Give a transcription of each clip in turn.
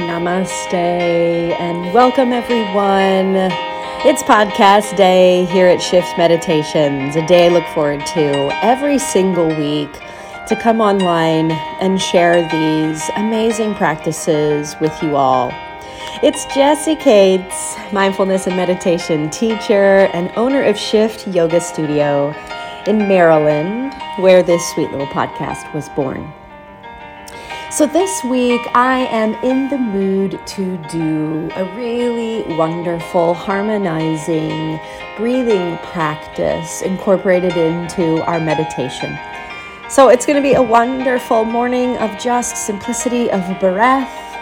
Namaste and welcome everyone. It's podcast day here at Shift Meditations, a day I look forward to every single week to come online and share these amazing practices with you all. It's Jessie Kates, mindfulness and meditation teacher and owner of Shift Yoga Studio in Maryland, where this sweet little podcast was born. So, this week I am in the mood to do a really wonderful harmonizing breathing practice incorporated into our meditation. So, it's going to be a wonderful morning of just simplicity of breath,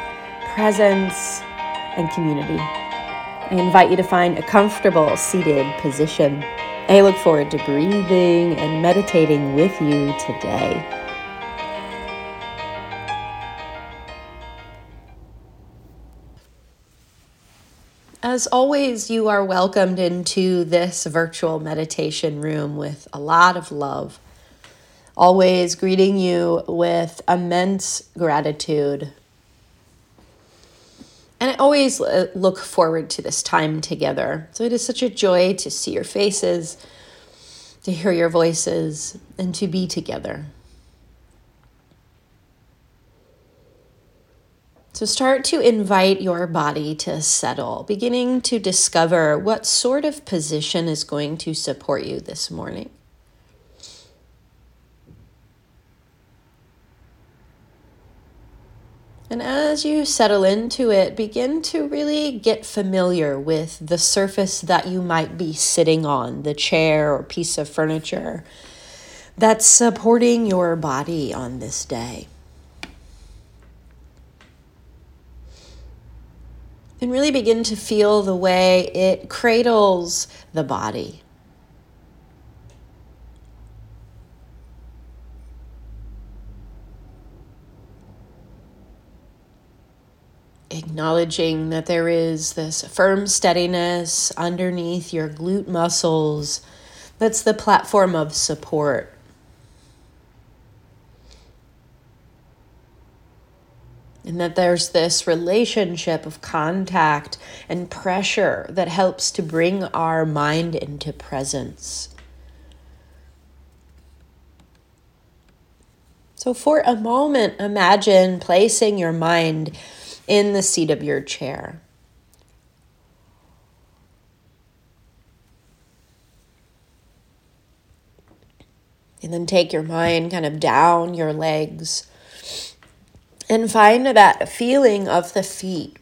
presence, and community. I invite you to find a comfortable seated position. I look forward to breathing and meditating with you today. As always, you are welcomed into this virtual meditation room with a lot of love. Always greeting you with immense gratitude. And I always uh, look forward to this time together. So it is such a joy to see your faces, to hear your voices, and to be together. So start to invite your body to settle, beginning to discover what sort of position is going to support you this morning. And as you settle into it, begin to really get familiar with the surface that you might be sitting on, the chair or piece of furniture that's supporting your body on this day. And really begin to feel the way it cradles the body. Acknowledging that there is this firm steadiness underneath your glute muscles that's the platform of support. And that there's this relationship of contact and pressure that helps to bring our mind into presence. So, for a moment, imagine placing your mind in the seat of your chair. And then take your mind kind of down your legs and find that feeling of the feet.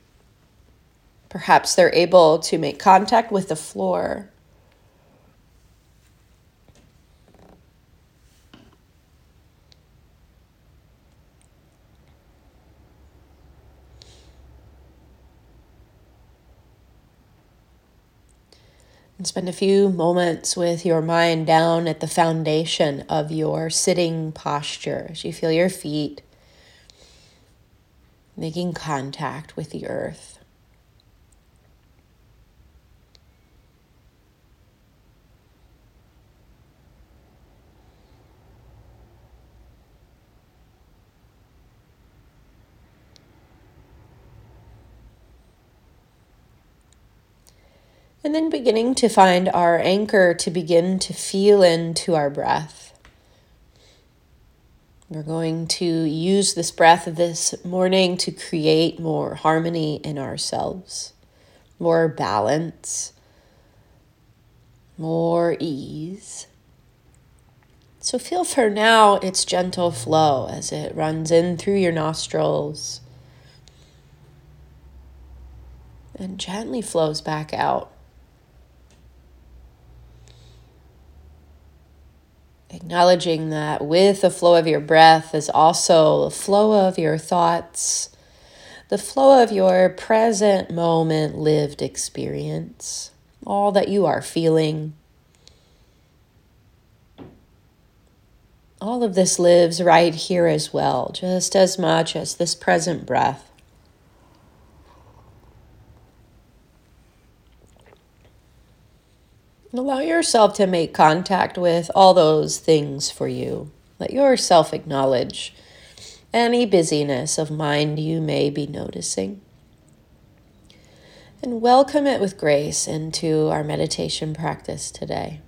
Perhaps they're able to make contact with the floor. And spend a few moments with your mind down at the foundation of your sitting posture as you feel your feet making contact with the earth. And then beginning to find our anchor to begin to feel into our breath. We're going to use this breath of this morning to create more harmony in ourselves, more balance, more ease. So feel for now its gentle flow as it runs in through your nostrils and gently flows back out. Acknowledging that with the flow of your breath is also the flow of your thoughts, the flow of your present moment lived experience, all that you are feeling. All of this lives right here as well, just as much as this present breath. Allow yourself to make contact with all those things for you. Let yourself acknowledge any busyness of mind you may be noticing. and welcome it with grace into our meditation practice today.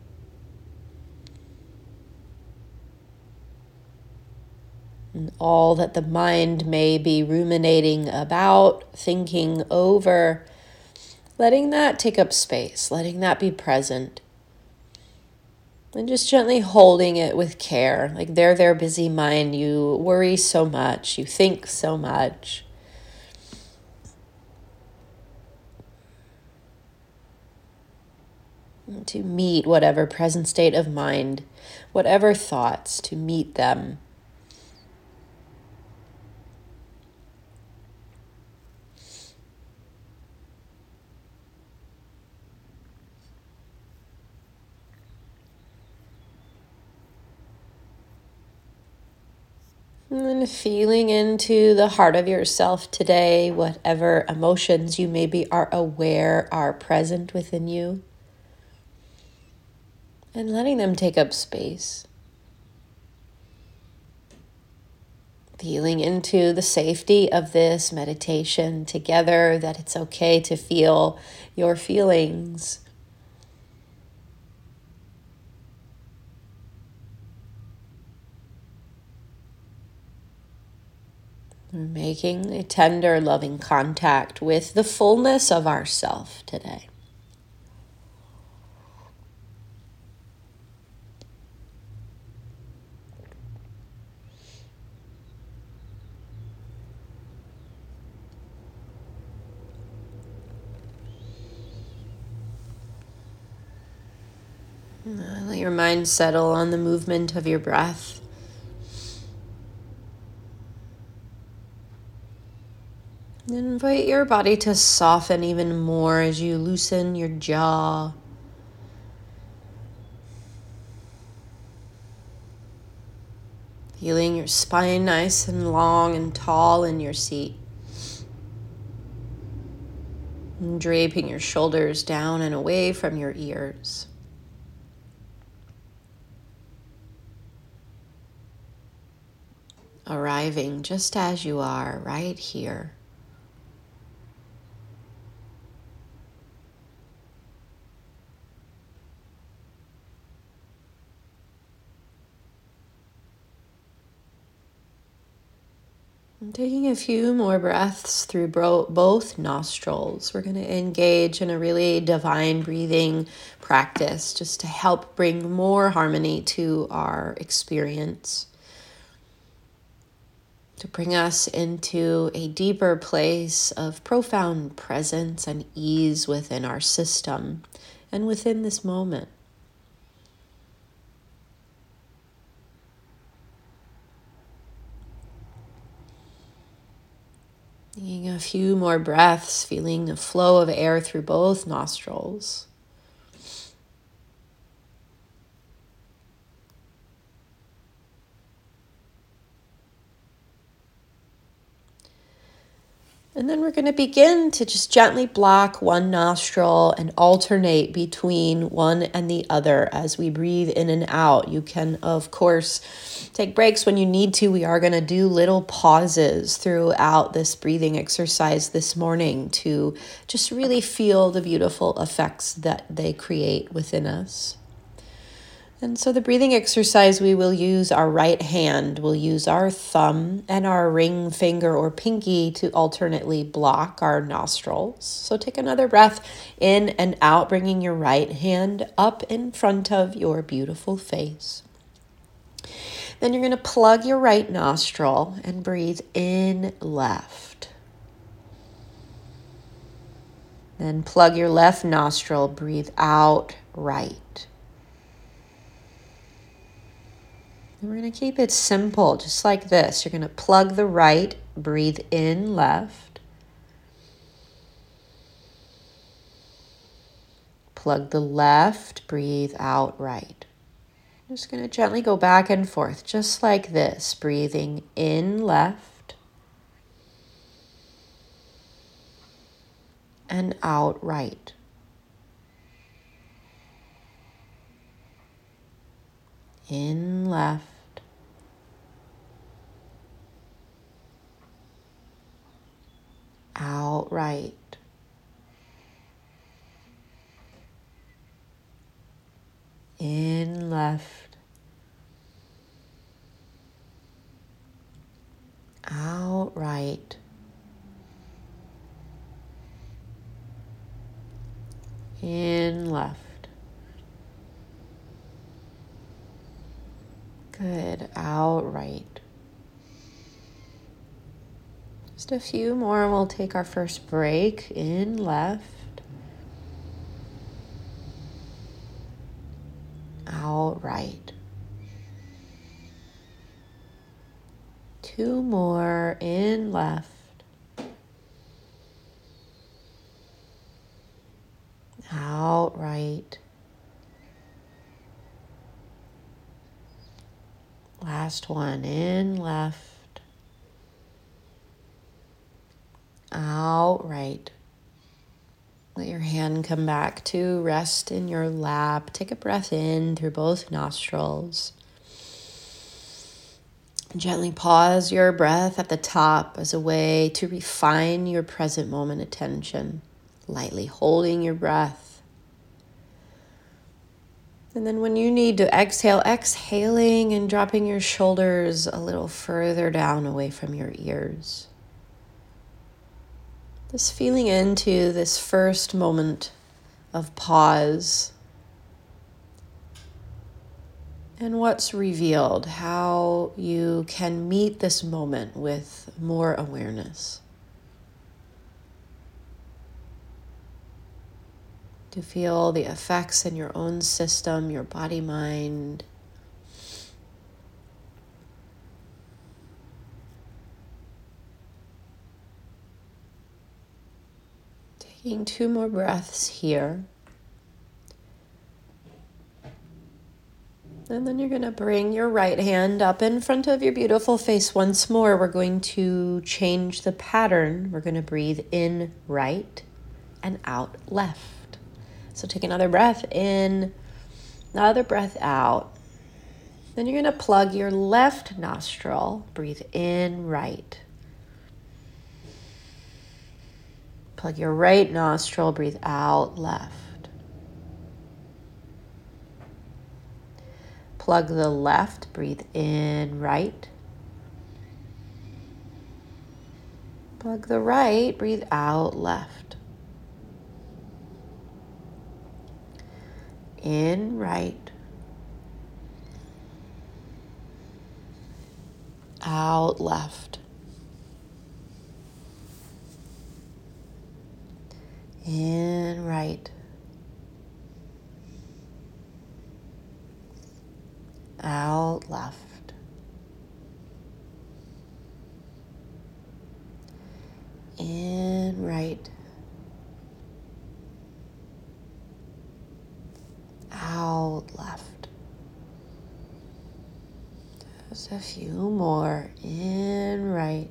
And all that the mind may be ruminating about, thinking over, letting that take up space, letting that be present. And just gently holding it with care. Like there there busy mind. You worry so much, you think so much. to meet whatever present state of mind, whatever thoughts, to meet them. And then feeling into the heart of yourself today, whatever emotions you maybe are aware are present within you and letting them take up space. Feeling into the safety of this meditation together, that it's okay to feel your feelings. Making a tender, loving contact with the fullness of ourself today. Let your mind settle on the movement of your breath. Invite your body to soften even more as you loosen your jaw. Feeling your spine nice and long and tall in your seat. And draping your shoulders down and away from your ears. arriving just as you are right here. Taking a few more breaths through bro- both nostrils, we're going to engage in a really divine breathing practice just to help bring more harmony to our experience to bring us into a deeper place of profound presence and ease within our system and within this moment. Taking a few more breaths, feeling the flow of air through both nostrils. And then we're going to begin to just gently block one nostril and alternate between one and the other as we breathe in and out. You can, of course, take breaks when you need to. We are going to do little pauses throughout this breathing exercise this morning to just really feel the beautiful effects that they create within us. And so, the breathing exercise, we will use our right hand, we'll use our thumb and our ring finger or pinky to alternately block our nostrils. So, take another breath in and out, bringing your right hand up in front of your beautiful face. Then you're going to plug your right nostril and breathe in left. Then plug your left nostril, breathe out right. And we're going to keep it simple, just like this. You're going to plug the right, breathe in left. Plug the left, breathe out right. I'm just going to gently go back and forth, just like this, breathing in left and out right. in left, out right. In left, out right. in left. Good. Out right. Just a few more. and We'll take our first break in left. Out right. Two more in left. Out right. Last one in left. Out right. Let your hand come back to rest in your lap. Take a breath in through both nostrils. Gently pause your breath at the top as a way to refine your present moment attention, lightly holding your breath. And then, when you need to exhale, exhaling and dropping your shoulders a little further down away from your ears. Just feeling into this first moment of pause and what's revealed, how you can meet this moment with more awareness. To feel the effects in your own system, your body mind. Taking two more breaths here. And then you're going to bring your right hand up in front of your beautiful face once more. We're going to change the pattern. We're going to breathe in right and out left. So take another breath in, another breath out. Then you're going to plug your left nostril, breathe in right. Plug your right nostril, breathe out left. Plug the left, breathe in right. Plug the right, breathe out left. In right. Out left. In right. out left. In right. Out left. Just a few more. In right.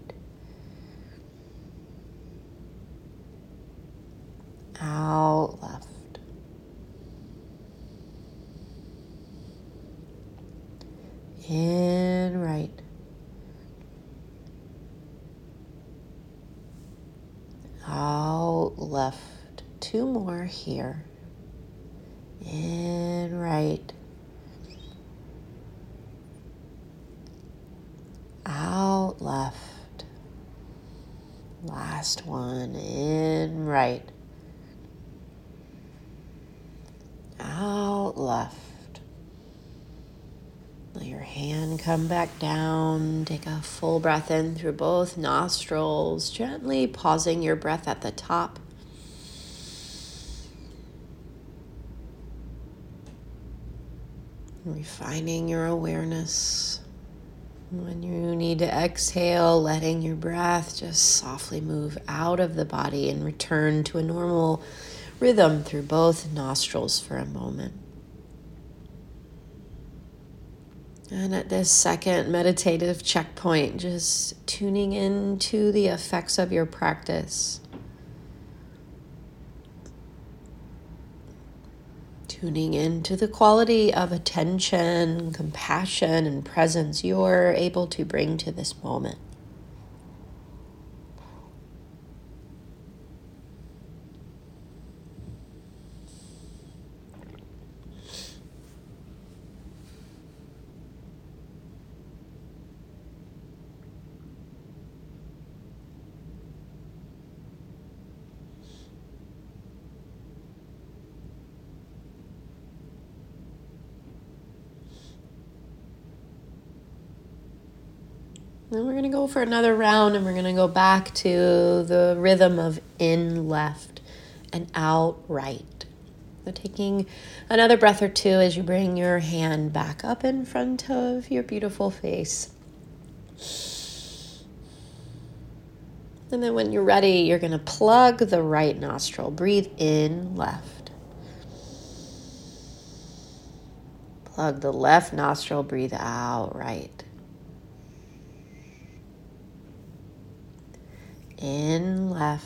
Out left. in right. Out left. Two more here. In right. Out left. Last one in right. Out left. Let your hand come back down. Take a full breath in through both nostrils, gently pausing your breath at the top. Refining your awareness. When you need to exhale, letting your breath just softly move out of the body and return to a normal rhythm through both nostrils for a moment. And at this second meditative checkpoint, just tuning into the effects of your practice. Tuning into the quality of attention, compassion, and presence you're able to bring to this moment. Then we're going to go for another round and we're going to go back to the rhythm of in left and out right. So taking another breath or two as you bring your hand back up in front of your beautiful face. And then when you're ready, you're going to plug the right nostril. Breathe in left. Plug the left nostril, breathe out right. In left.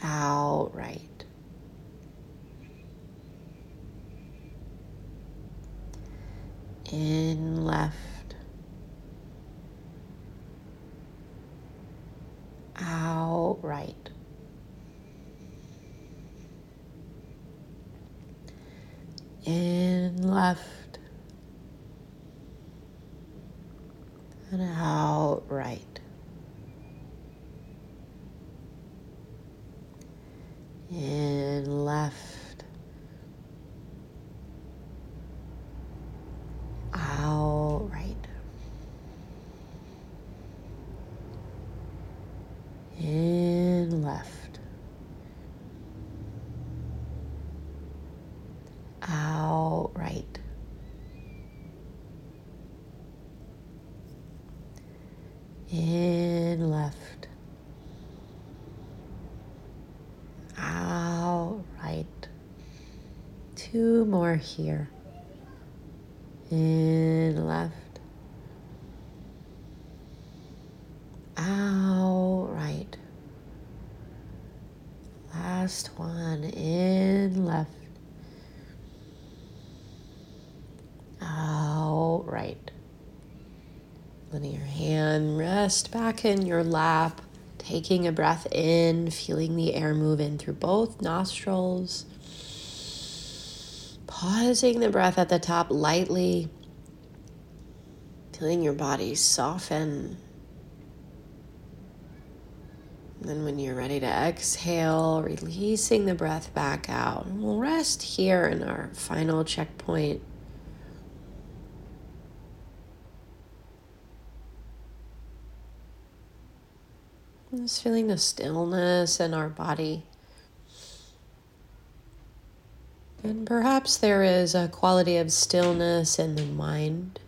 Out right. In left. Out right. In left. And out right. In left. Out right. In left. Out right. In left. Out right. Two more here. In left. Out right. Last one. In left. Out right. Letting your hand rest back in your lap, taking a breath in, feeling the air move in through both nostrils. Pausing the breath at the top lightly, feeling your body soften. Then, when you're ready to exhale, releasing the breath back out. And we'll rest here in our final checkpoint. Just feeling the stillness in our body. And perhaps there is a quality of stillness in the mind.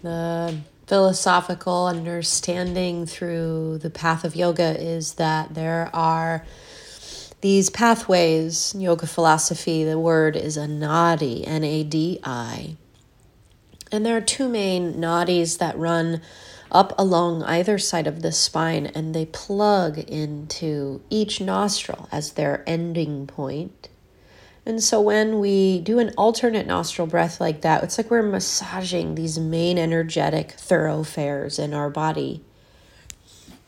The philosophical understanding through the path of yoga is that there are these pathways, yoga philosophy, the word is a nadi, N A D I. And there are two main nadis that run up along either side of the spine and they plug into each nostril as their ending point. And so when we do an alternate nostril breath like that, it's like we're massaging these main energetic thoroughfares in our body.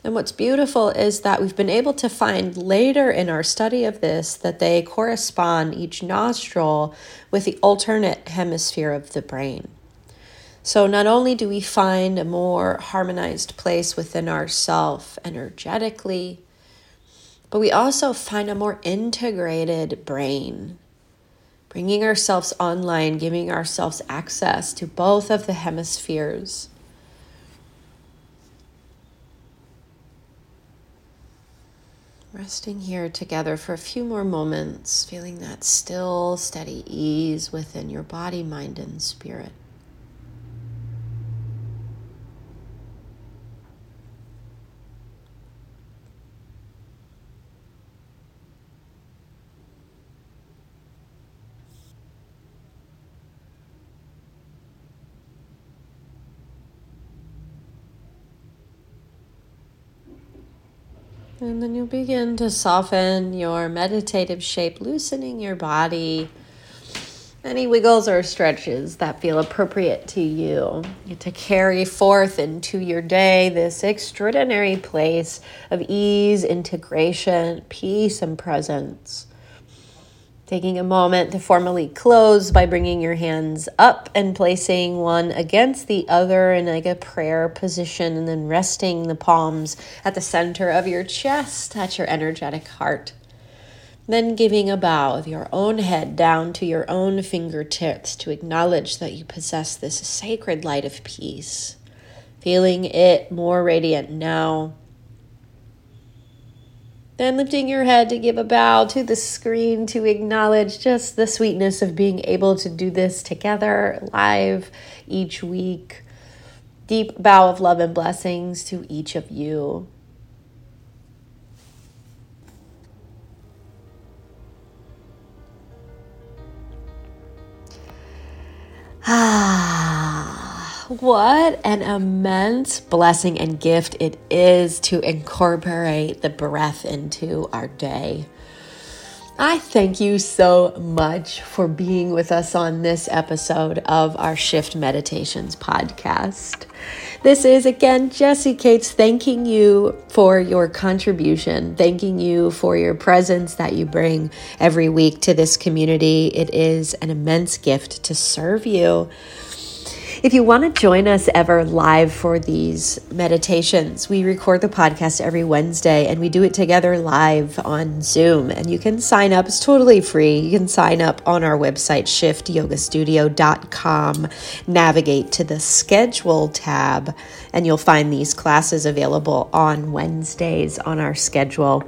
And what's beautiful is that we've been able to find later in our study of this that they correspond each nostril with the alternate hemisphere of the brain. So not only do we find a more harmonized place within ourself energetically, but we also find a more integrated brain, bringing ourselves online, giving ourselves access to both of the hemispheres. Resting here together for a few more moments, feeling that still, steady ease within your body, mind, and spirit. And then you'll begin to soften your meditative shape, loosening your body. Any wiggles or stretches that feel appropriate to you. To carry forth into your day this extraordinary place of ease, integration, peace, and presence. Taking a moment to formally close by bringing your hands up and placing one against the other in like a prayer position, and then resting the palms at the center of your chest at your energetic heart. Then giving a bow of your own head down to your own fingertips to acknowledge that you possess this sacred light of peace. Feeling it more radiant now. Then lifting your head to give a bow to the screen to acknowledge just the sweetness of being able to do this together live each week. Deep bow of love and blessings to each of you. Ah, what an immense blessing and gift it is to incorporate the breath into our day. I thank you so much for being with us on this episode of our Shift Meditations podcast. This is again Jessie Kates thanking you for your contribution, thanking you for your presence that you bring every week to this community. It is an immense gift to serve you. If you want to join us ever live for these meditations, we record the podcast every Wednesday and we do it together live on Zoom. And you can sign up, it's totally free. You can sign up on our website, shiftyogastudio.com, navigate to the schedule tab, and you'll find these classes available on Wednesdays on our schedule.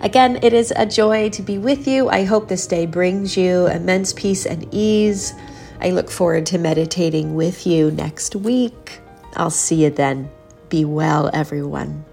Again, it is a joy to be with you. I hope this day brings you immense peace and ease. I look forward to meditating with you next week. I'll see you then. Be well, everyone.